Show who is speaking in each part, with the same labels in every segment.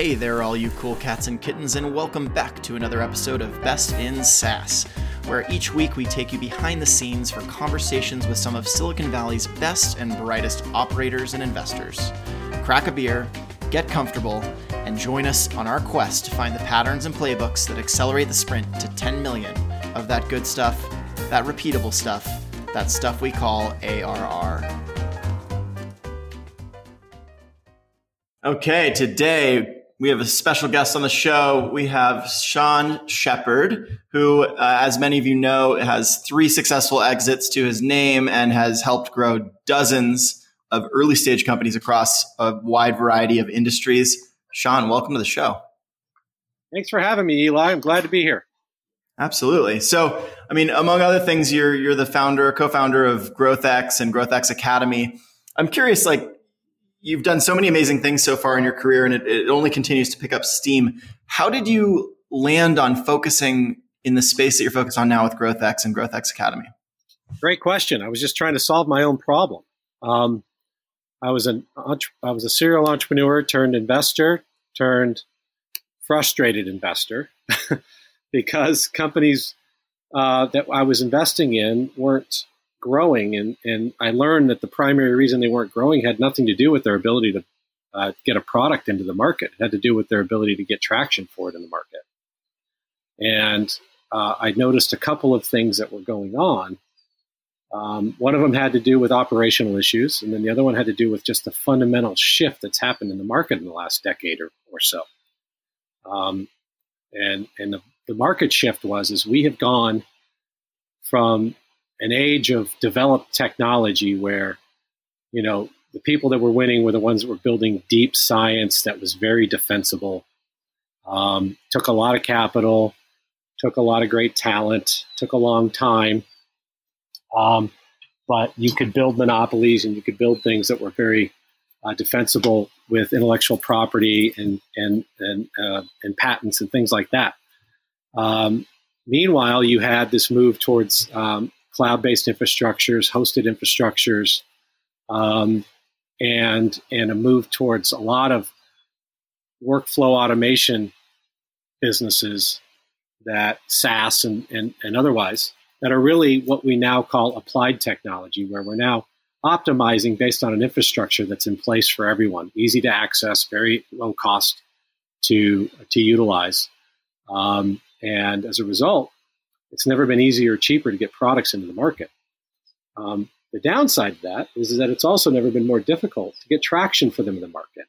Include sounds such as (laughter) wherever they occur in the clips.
Speaker 1: Hey there, all you cool cats and kittens, and welcome back to another episode of Best in SaaS, where each week we take you behind the scenes for conversations with some of Silicon Valley's best and brightest operators and investors. Crack a beer, get comfortable, and join us on our quest to find the patterns and playbooks that accelerate the sprint to 10 million of that good stuff, that repeatable stuff, that stuff we call ARR. Okay, today we have a special guest on the show. We have Sean Sheppard, who, uh, as many of you know, has three successful exits to his name and has helped grow dozens of early stage companies across a wide variety of industries. Sean, welcome to the show.
Speaker 2: Thanks for having me, Eli. I'm glad to be here.
Speaker 1: Absolutely. So, I mean, among other things, you're you're the founder, co-founder of GrowthX and GrowthX Academy. I'm curious, like you've done so many amazing things so far in your career and it, it, only continues to pick up steam. How did you land on focusing in the space that you're focused on now with GrowthX and GrowthX Academy?
Speaker 2: Great question. I was just trying to solve my own problem. Um, I was an I was a serial entrepreneur turned investor turned frustrated investor (laughs) because companies uh, that I was investing in weren't growing. And, and I learned that the primary reason they weren't growing had nothing to do with their ability to uh, get a product into the market. It had to do with their ability to get traction for it in the market. And uh, I noticed a couple of things that were going on. Um, one of them had to do with operational issues, and then the other one had to do with just the fundamental shift that's happened in the market in the last decade or, or so. Um, and and the, the market shift was is we have gone from an age of developed technology where, you know, the people that were winning were the ones that were building deep science that was very defensible. Um, took a lot of capital, took a lot of great talent, took a long time. Um, but you could build monopolies and you could build things that were very uh, defensible with intellectual property and and and, uh, and patents and things like that. Um, meanwhile, you had this move towards um, cloud-based infrastructures, hosted infrastructures, um, and and a move towards a lot of workflow automation businesses that SaaS and, and, and otherwise that are really what we now call applied technology, where we're now optimizing based on an infrastructure that's in place for everyone, easy to access, very low cost to to utilize, um, and as a result, it's never been easier or cheaper to get products into the market. Um, the downside of that is, that it's also never been more difficult to get traction for them in the market.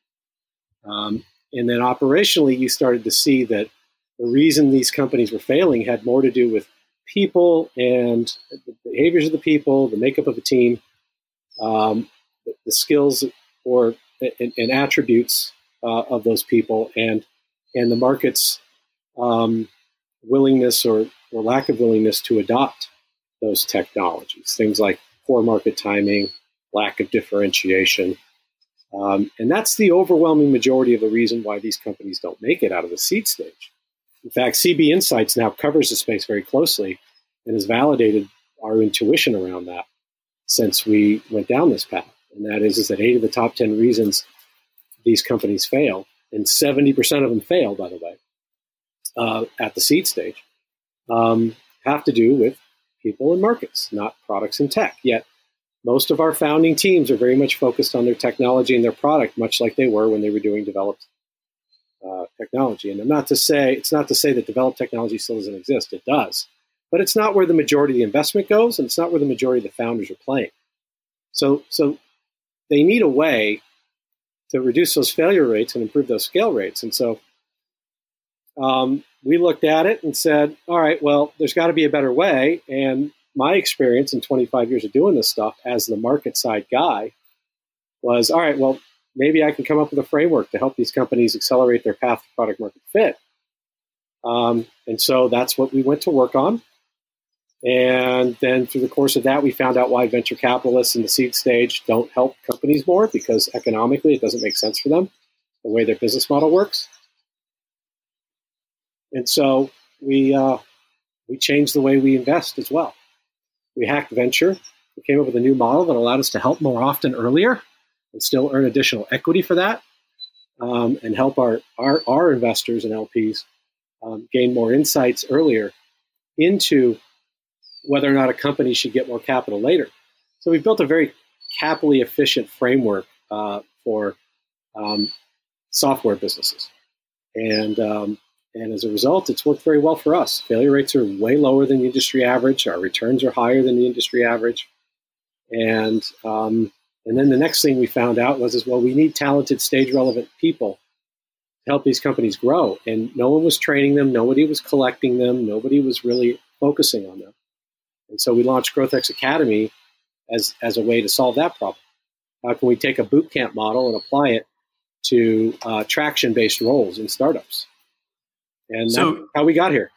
Speaker 2: Um, and then operationally, you started to see that the reason these companies were failing had more to do with people and the behaviors of the people, the makeup of the team, um, the, the, skills or and, and attributes uh, of those people, and and the market's um, willingness or or lack of willingness to adopt those technologies. Things like poor market timing, lack of differentiation. Um, and that's the overwhelming majority of the reason why these companies don't make it out of the seed stage. In fact, CB Insights now covers the space very closely and has validated our intuition around that since we went down this path. And that is, is that eight of the top 10 reasons these companies fail, and 70% of them fail, by the way, uh, at the seed stage, um, have to do with people and markets, not products and tech. Yet, most of our founding teams are very much focused on their technology and their product, much like they were when they were doing developed uh, technology. And I'm not to say it's not to say that developed technology still doesn't exist. It does, but it's not where the majority of the investment goes, and it's not where the majority of the founders are playing. So, so they need a way to reduce those failure rates and improve those scale rates. And so, um, we looked at it and said, all right, well, there's got to be a better way. And my experience in 25 years of doing this stuff as the market side guy was, all right, well, maybe I can come up with a framework to help these companies accelerate their path to product market fit. Um, and so that's what we went to work on. And then through the course of that, we found out why venture capitalists in the seed stage don't help companies more because economically it doesn't make sense for them, the way their business model works. And so we uh, we changed the way we invest as well. We hacked venture. We came up with a new model that allowed us to help more often earlier and still earn additional equity for that. um, and help our, our, our investors and LPs um, gain more insights earlier into whether or not a company should get more capital later. So we've built a very capitally efficient framework uh, for um, software businesses, and um, and as a result, it's worked very well for us. Failure rates are way lower than the industry average. Our returns are higher than the industry average, and um, and then the next thing we found out was as well we need talented stage relevant people to help these companies grow, and no one was training them, nobody was collecting them, nobody was really focusing on them, and so we launched GrowthX Academy as as a way to solve that problem. How can we take a boot camp model and apply it to uh, traction based roles in startups? And so, that's how we got here.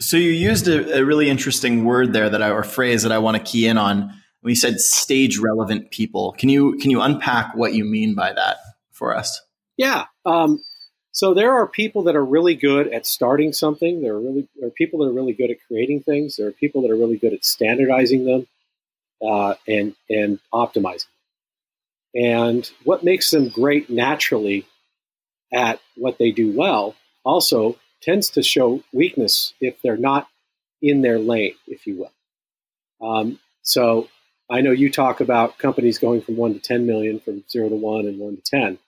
Speaker 1: So you used a, a, really interesting word there that I, or phrase that I want to key in on. You said stage relevant people, can you can you unpack what you mean by that for us?
Speaker 2: Yeah. Um, so there are people that are really good at starting something. There are really there are people that are really good at creating things. There are people that are really good at standardizing them uh, and and optimizing. And what makes them great naturally at what they do well also tends to show weakness if they're not in their lane, if you will. Um, so I know you talk about companies going from one to 10 million, from zero to one and one to 10.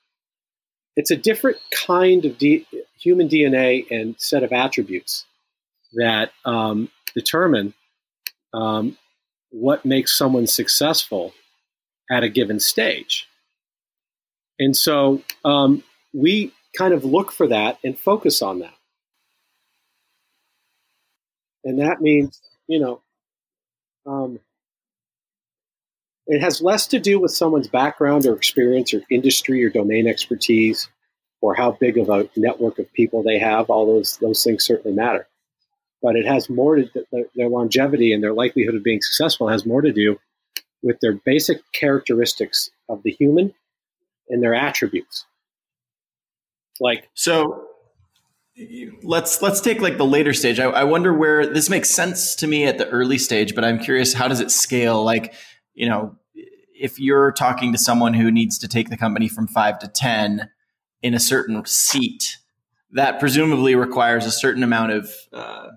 Speaker 2: It's a different kind of D- human DNA and set of attributes that um, determine um, what makes someone successful at a given stage. And so um, we kind of look for that and focus on that. And that means, you know, um, it has less to do with someone's background or experience or industry or domain expertise or how big of a network of people they have. All those those things certainly matter, but it has more to their, their longevity and their likelihood of being successful has more to do with their basic characteristics of the human and their attributes. Like
Speaker 1: so, let's let's take like the later stage. I, I wonder where this makes sense to me at the early stage, but I'm curious how does it scale? Like you know, if you're talking to someone who needs to take the company from five to ten in a certain seat, that presumably requires a certain amount of uh,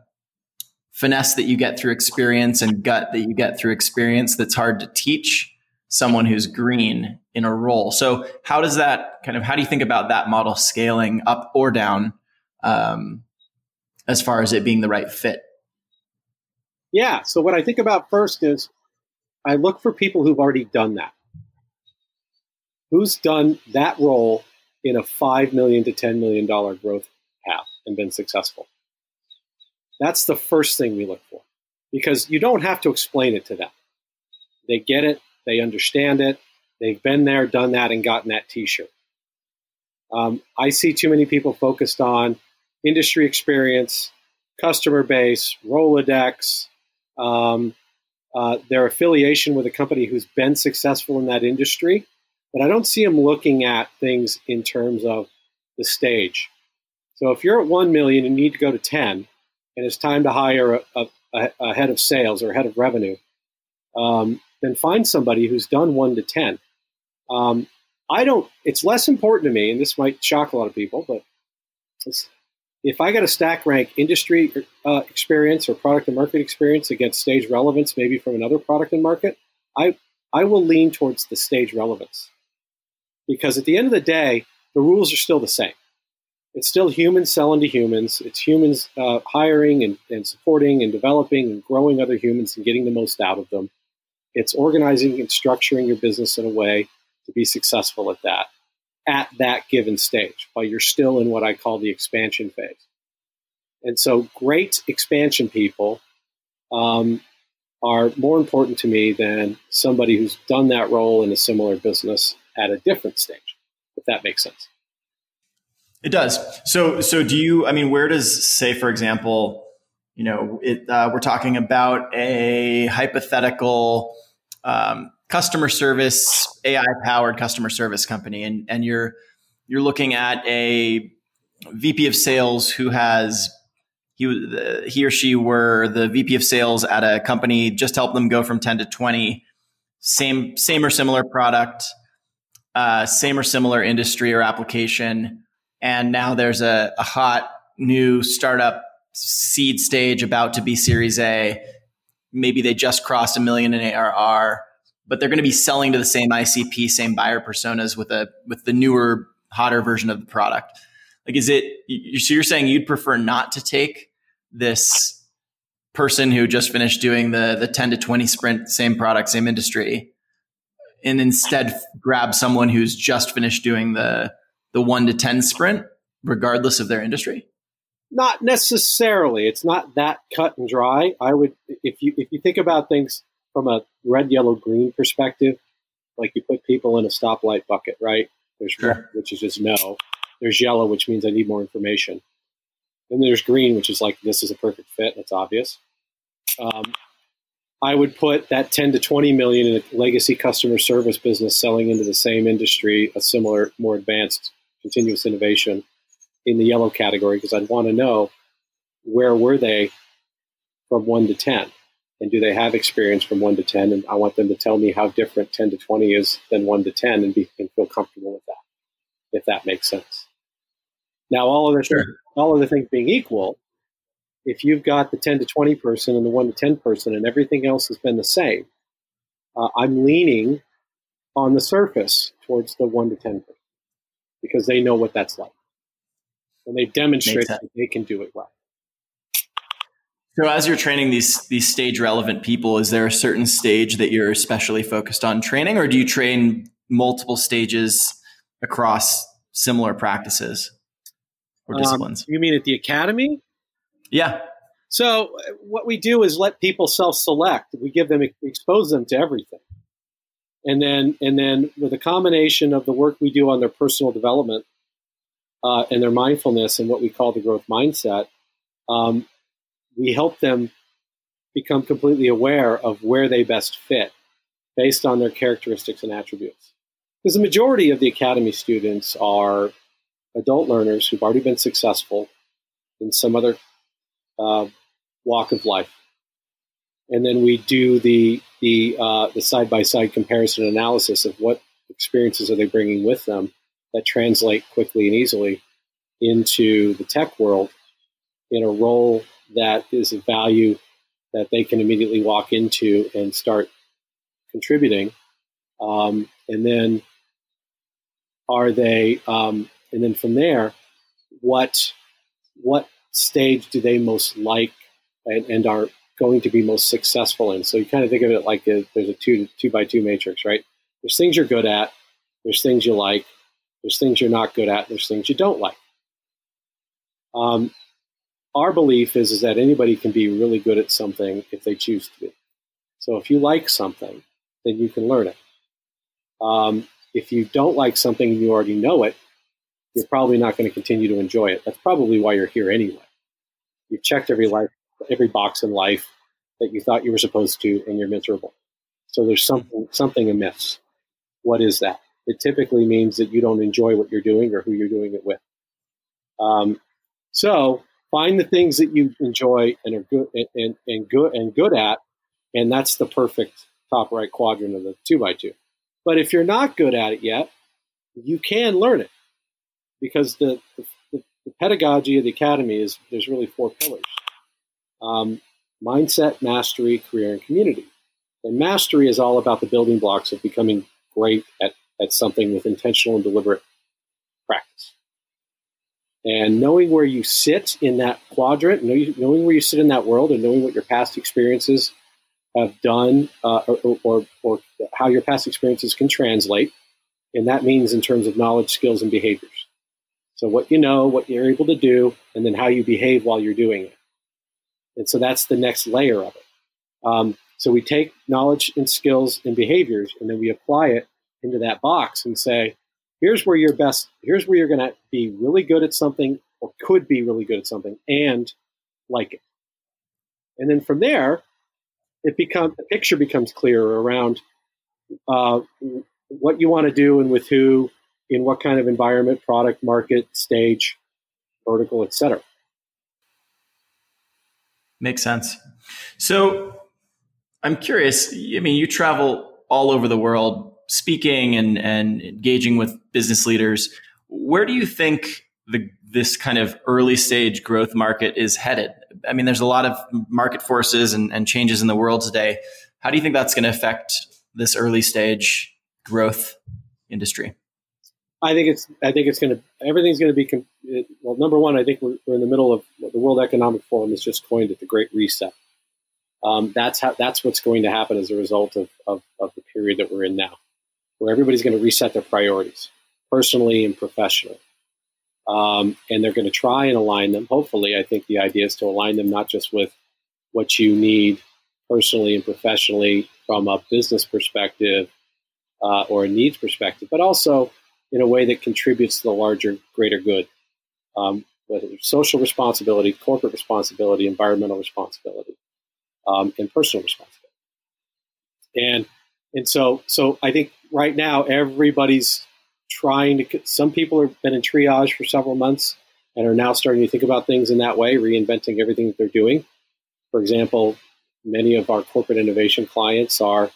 Speaker 1: finesse that you get through experience and gut that you get through experience that's hard to teach someone who's green in a role. So how does that kind of how do you think about that model scaling up or down um, as far as it being the right fit?
Speaker 2: Yeah. So what I think about first is I look for people who've already done that. Who's done that role in a five million to ten million dollar growth path and been successful? That's the first thing we look for because you don't have to explain it to them. They get it, they understand it, they've been there, done that, and gotten that t shirt. Um, I see too many people focused on industry experience, customer base, Rolodex, um, uh, their affiliation with a company who's been successful in that industry. But I don't see them looking at things in terms of the stage. So if you're at 1 million and need to go to 10, and it's time to hire a, a, a head of sales or a head of revenue, um, then find somebody who's done one to 10. Um, I don't, it's less important to me, and this might shock a lot of people, but if I got to stack rank industry uh, experience or product and market experience against stage relevance, maybe from another product and market, I, I will lean towards the stage relevance. Because at the end of the day, the rules are still the same it's still humans selling to humans. It's humans uh, hiring and, and supporting and developing and growing other humans and getting the most out of them. It's organizing and structuring your business in a way to be successful at that at that given stage while you're still in what I call the expansion phase. And so, great expansion people um, are more important to me than somebody who's done that role in a similar business at a different stage, if that makes sense.
Speaker 1: It does. So, so do you? I mean, where does, say, for example, you know, it, uh, we're talking about a hypothetical um, customer service AI powered customer service company, and and you're you're looking at a VP of sales who has he he or she were the VP of sales at a company, just help them go from ten to twenty, same same or similar product uh, same or similar industry or application, and now there's a, a hot new startup seed stage about to be Series A. Maybe they just crossed a million in ARR, but they're going to be selling to the same ICP, same buyer personas with a with the newer, hotter version of the product. Like, is it? So you're saying you'd prefer not to take this person who just finished doing the the 10 to 20 sprint, same product, same industry, and instead grab someone who's just finished doing the the one to 10 sprint, regardless of their industry?
Speaker 2: Not necessarily. It's not that cut and dry. I would, if you if you think about things from a red, yellow, green perspective, like you put people in a stoplight bucket, right? There's sure. red, which is just no. There's yellow, which means I need more information. And there's green, which is like this is a perfect fit. That's obvious. Um, I would put that 10 to 20 million in a legacy customer service business selling into the same industry, a similar, more advanced continuous innovation in the yellow category because I'd want to know where were they from 1 to 10 and do they have experience from 1 to 10 and I want them to tell me how different 10 to 20 is than 1 to 10 and, be, and feel comfortable with that if that makes sense. Now all of the sure. all of the things being equal, if you've got the 10 to 20 person and the 1 to 10 person and everything else has been the same, uh, I'm leaning on the surface towards the 1 to 10 person because they know what that's like. And they demonstrate that they can do it well.
Speaker 1: So as you're training these these stage relevant people, is there a certain stage that you're especially focused on training or do you train multiple stages across similar practices or um, disciplines? Um,
Speaker 2: you mean at the academy?
Speaker 1: Yeah.
Speaker 2: So what we do is let people self-select. We give them expose them to everything, and then and then with a combination of the work we do on their personal development uh, and their mindfulness and what we call the growth mindset, um, we help them become completely aware of where they best fit based on their characteristics and attributes. Because the majority of the academy students are adult learners who've already been successful in some other uh, walk of life. And then we do the the uh, the side by side comparison analysis of what experiences are they bringing with them that translate quickly and easily into the tech world in a role that is of value that they can immediately walk into and start contributing. Um, and then are they um, and then from there what what stage do they most like and, and, are going to be most successful in. So you kind of think of it like a, there's a two two by two matrix, right? There's things you're good at, there's things you like, there's things you're not good at, there's things you don't like. Um, our belief is is that anybody can be really good at something if they choose to be. So if you like something, then you can learn it. Um, if you don't like something and you already know it, you're probably not going to continue to enjoy it. That's probably why you're here anyway. You've checked every life, every box in life that you thought you were supposed to, and you're miserable. So there's something something amiss. What is that? It typically means that you don't enjoy what you're doing or who you're doing it with. Um, so find the things that you enjoy and are good and, and, good and good at, and that's the perfect top right quadrant of the two by two. But if you're not good at it yet, you can learn it because the, the the pedagogy of the academy is there's really four pillars um, mindset, mastery, career, and community. And mastery is all about the building blocks of becoming great at, at something with intentional and deliberate practice. And knowing where you sit in that quadrant, knowing where you sit in that world, and knowing what your past experiences have done, uh, or, or, or how your past experiences can translate. And that means in terms of knowledge, skills, and behaviors. So what you know, what you're able to do, and then how you behave while you're doing it. And so that's the next layer of it. Um, so we take knowledge and skills and behaviors, and then we apply it into that box and say, here's where you're best, here's where you're going to be really good at something or could be really good at something and like it. And then from there, it becomes the picture becomes clearer around uh, what you want to do and with who in what kind of environment, product, market, stage, vertical, etc.
Speaker 1: Makes sense. So I'm curious. I mean, you travel all over the world speaking and, and engaging with business leaders. Where do you think the, this kind of early stage growth market is headed? I mean, there's a lot of market forces and, and changes in the world today. How do you think that's going to affect this early stage growth industry?
Speaker 2: I think it's I think it's going to everything's going to be well. Number one, I think we're, we're in the middle of the World Economic Forum has just coined it the Great Reset. Um, that's how that's what's going to happen as a result of, of, of the period that we're in now, where everybody's going to reset their priorities, personally and professionally, um, and they're going to try and align them. Hopefully, I think the idea is to align them not just with what you need personally and professionally from a business perspective uh, or a needs perspective, but also in a way that contributes to the larger, greater good, um, whether it's social responsibility, corporate responsibility, environmental responsibility, um, and personal responsibility. And and so so I think right now everybody's trying to. Some people have been in triage for several months and are now starting to think about things in that way, reinventing everything that they're doing. For example, many of our corporate innovation clients are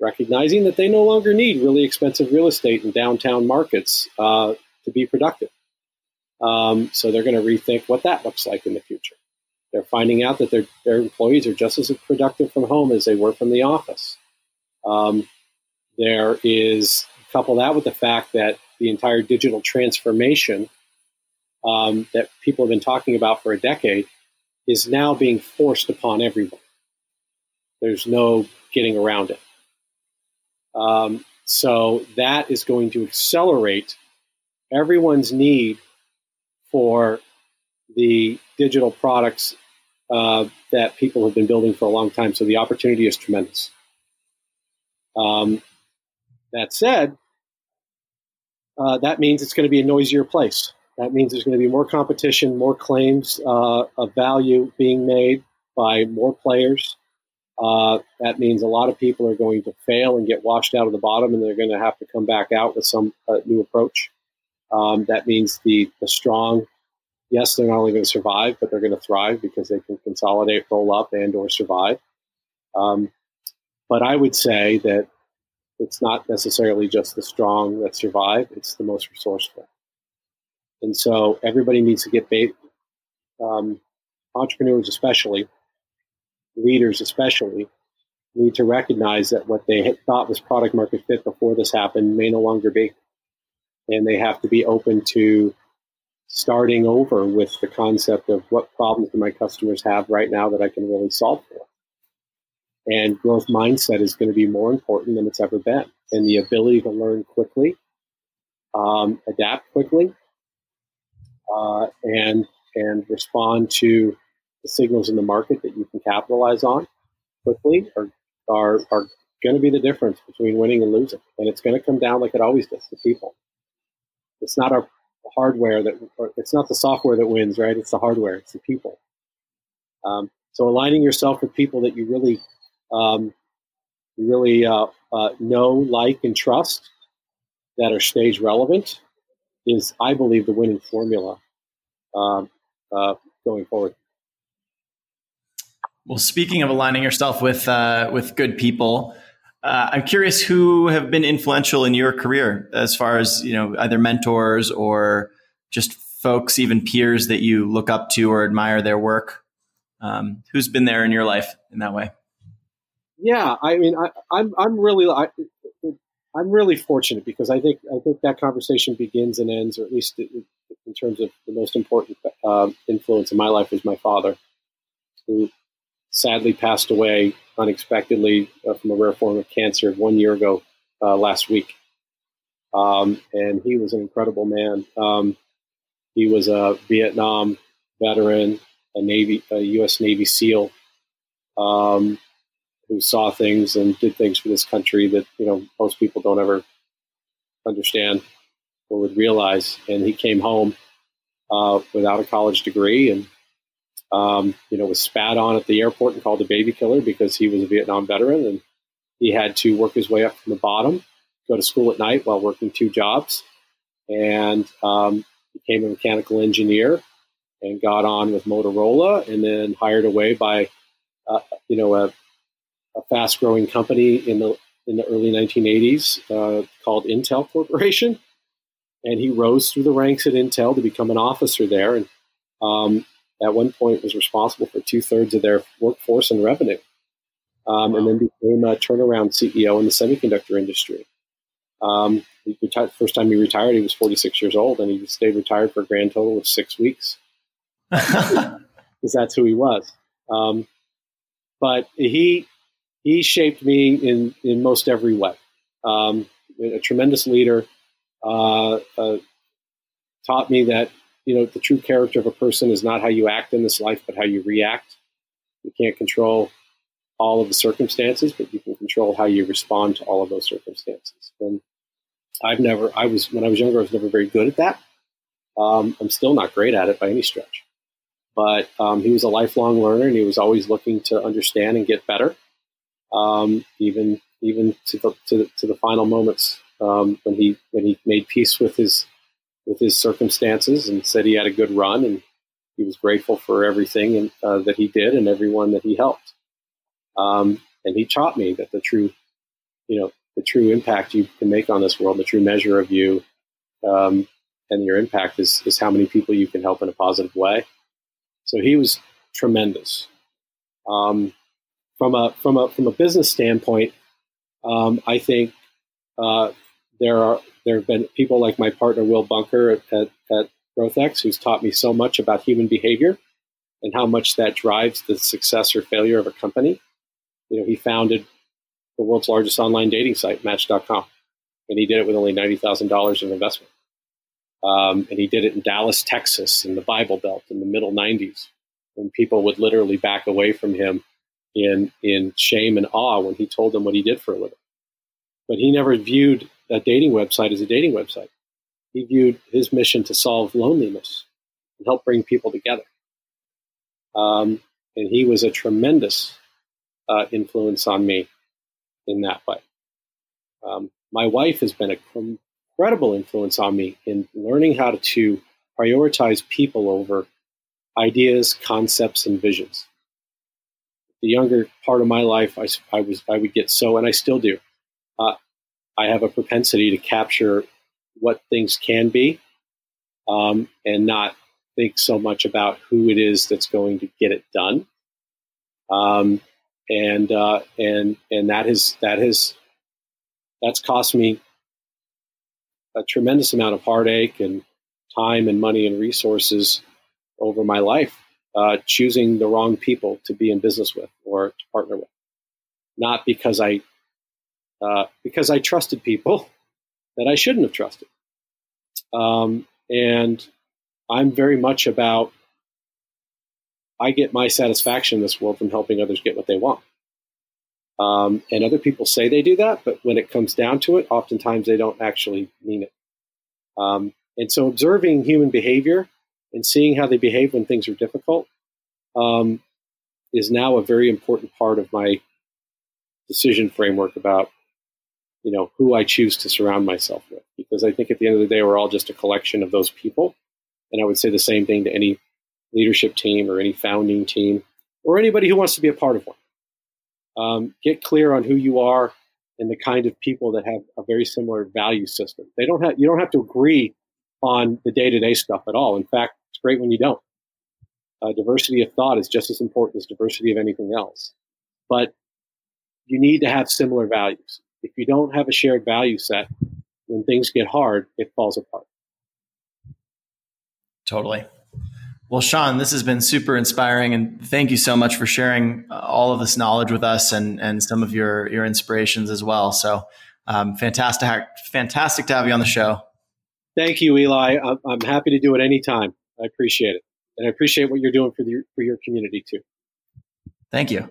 Speaker 2: recognizing that they no longer need really expensive real estate in downtown markets uh, to be productive. Um, so they're going to rethink what that looks like in the future. They're finding out that their, their employees are just as productive from home as they were from the office. Um, there is, couple that with the fact that the entire digital transformation um, that people have been talking about for a decade is now being forced upon everyone. There's no getting around it. Um, so that is going to accelerate everyone's need for the digital products uh, that people have been building for a long time. So the opportunity is tremendous. Um, that said, uh, that means it's going to be a noisier place. That means there's going to be more competition, more claims uh, of value being made by more players. Uh, that means a lot of people are going to fail and get washed out of the bottom, and they're going to have to come back out with some uh, new approach. Um, that means the, the strong, yes, they're not only going to survive, but they're going to thrive because they can consolidate, roll up, and or survive. Um, but I would say that it's not necessarily just the strong that survive; it's the most resourceful. And so everybody needs to get bait. Um, entrepreneurs, especially, leaders especially need to recognize that what they thought was product market fit before this happened may no longer be. And they have to be open to starting over with the concept of what problems do my customers have right now that I can really solve for. And growth mindset is going to be more important than it's ever been. And the ability to learn quickly, um, adapt quickly, uh, and and respond to the signals in the market that you can capitalize on quickly are are, are going to be the difference between winning and losing. And it's going to come down like it always does to people. It's not our hardware that, it's not the software that wins, right? It's the hardware, it's the people. Um, so aligning yourself with people that you really, um, really uh, uh, know, like, and trust that are stage relevant is, I believe, the winning formula um, uh, going forward.
Speaker 1: Well, speaking of aligning yourself with uh, with good people, uh, I'm curious who have been influential in your career, as far as you know, either mentors or just folks, even peers that you look up to or admire their work. Um, who's been there in your life in that way?
Speaker 2: Yeah, I mean, I, am I'm, I'm really I, I'm really fortunate because I think I think that conversation begins and ends, or at least in terms of the most important uh, influence in my life was my father, who sadly passed away unexpectedly uh, from a rare form of cancer one year ago uh, last week. Um, and he was an incredible man. Um, he was a Vietnam veteran, a Navy, a U.S. Navy SEAL, um, who saw things and did things for this country that you know most people don't ever understand or would realize. And he came home uh, without a college degree and um, you know, was spat on at the airport and called a baby killer because he was a Vietnam veteran and he had to work his way up from the bottom, go to school at night while working two jobs, and um, became a mechanical engineer and got on with Motorola and then hired away by, uh, you know, a, a fast growing company in the in the early 1980s uh, called Intel Corporation, and he rose through the ranks at Intel to become an officer there, and um, at one point was responsible for two thirds of their workforce and revenue, um, wow. and then became a turnaround CEO in the semiconductor industry. Um, retired, first time he retired, he was 46 years old, and he stayed retired for a grand total of six weeks. (laughs) Because that's who he was. Um, but he he shaped me in in most every way. Um, a tremendous leader, uh, uh, taught me that you know the true character of a person is not how you act in this life, but how you react. You can't control all of the circumstances, but you can control how you respond to all of those circumstances. And I've never, I was when I was younger, I was never very good at that. Um, I'm still not great at it by any stretch. But um, he was a lifelong learner, and he was always looking to understand and get better, um, even even to the, to the, to the final moments um, when he when he made peace with his with his circumstances and said he had a good run and he was grateful for everything and, uh, that he did and everyone that he helped. Um, and he taught me that the true, you know, the true impact you can make on this world, the true measure of you um, and your impact is, is how many people you can help in a positive way. So he was tremendous. Um, from a from a from a business standpoint, um, I think uh, there are there have been people like my partner Will Bunker at, at, GrowthX who's taught me so much about human behavior and how much that drives the success or failure of a company. You know, he founded the world's largest online dating site, Match.com, and he did it with only ninety thousand dollars in investment. Um, and he did it in Dallas, Texas, in the Bible Belt in the middle 90s, when people would literally back away from him in, in shame and awe when he told them what he did for a living. But he never viewed a dating website as a dating website. He viewed his mission to solve loneliness and help bring people together. Um, and he was a tremendous uh, influence on me in that way. Um, my wife has been a incredible influence on me in learning how to prioritize people over ideas, concepts, and visions. The younger part of my life, I, I was I would get so, and I still do. Uh, I have a propensity to capture what things can be, um, and not think so much about who it is that's going to get it done. Um, and uh, and and that has that has that's cost me a tremendous amount of heartache and time and money and resources over my life, uh, choosing the wrong people to be in business with or to partner with. Not because I, uh, because I trusted people (laughs) that I shouldn't have trusted. Um, and I'm very much about, I get my satisfaction in this world from helping others get what they want. Um, and other people say they do that, but when it comes down to it, oftentimes they don't actually mean it. Um, and so observing human behavior and seeing how they behave when things are difficult um, is now a very important part of my decision framework about you know who I choose to surround myself with. Because I think at the end of the day we're all just a collection of those people. And I would say the same thing to any leadership team or any founding team or anybody who wants to be a part of one. Um, get clear on who you are and the kind of people that have a very similar value system. They don't have you don't have to agree on the day to day stuff at all. In fact, it's great when you don't. Uh, diversity of thought is just as important as diversity of anything else. But you need to have similar values. If you don't have a shared value set, when things get hard, it falls apart.
Speaker 1: Totally. Well, Sean, this has been super inspiring, and thank you so much for sharing uh, all of this knowledge with us and and some of your your inspirations as well. So, um, fantastic, fantastic to have you on the show.
Speaker 2: Thank you, Eli. I'm, happy to do it anytime. I appreciate it, and I appreciate what you're doing for the, for your community too.
Speaker 1: Thank you.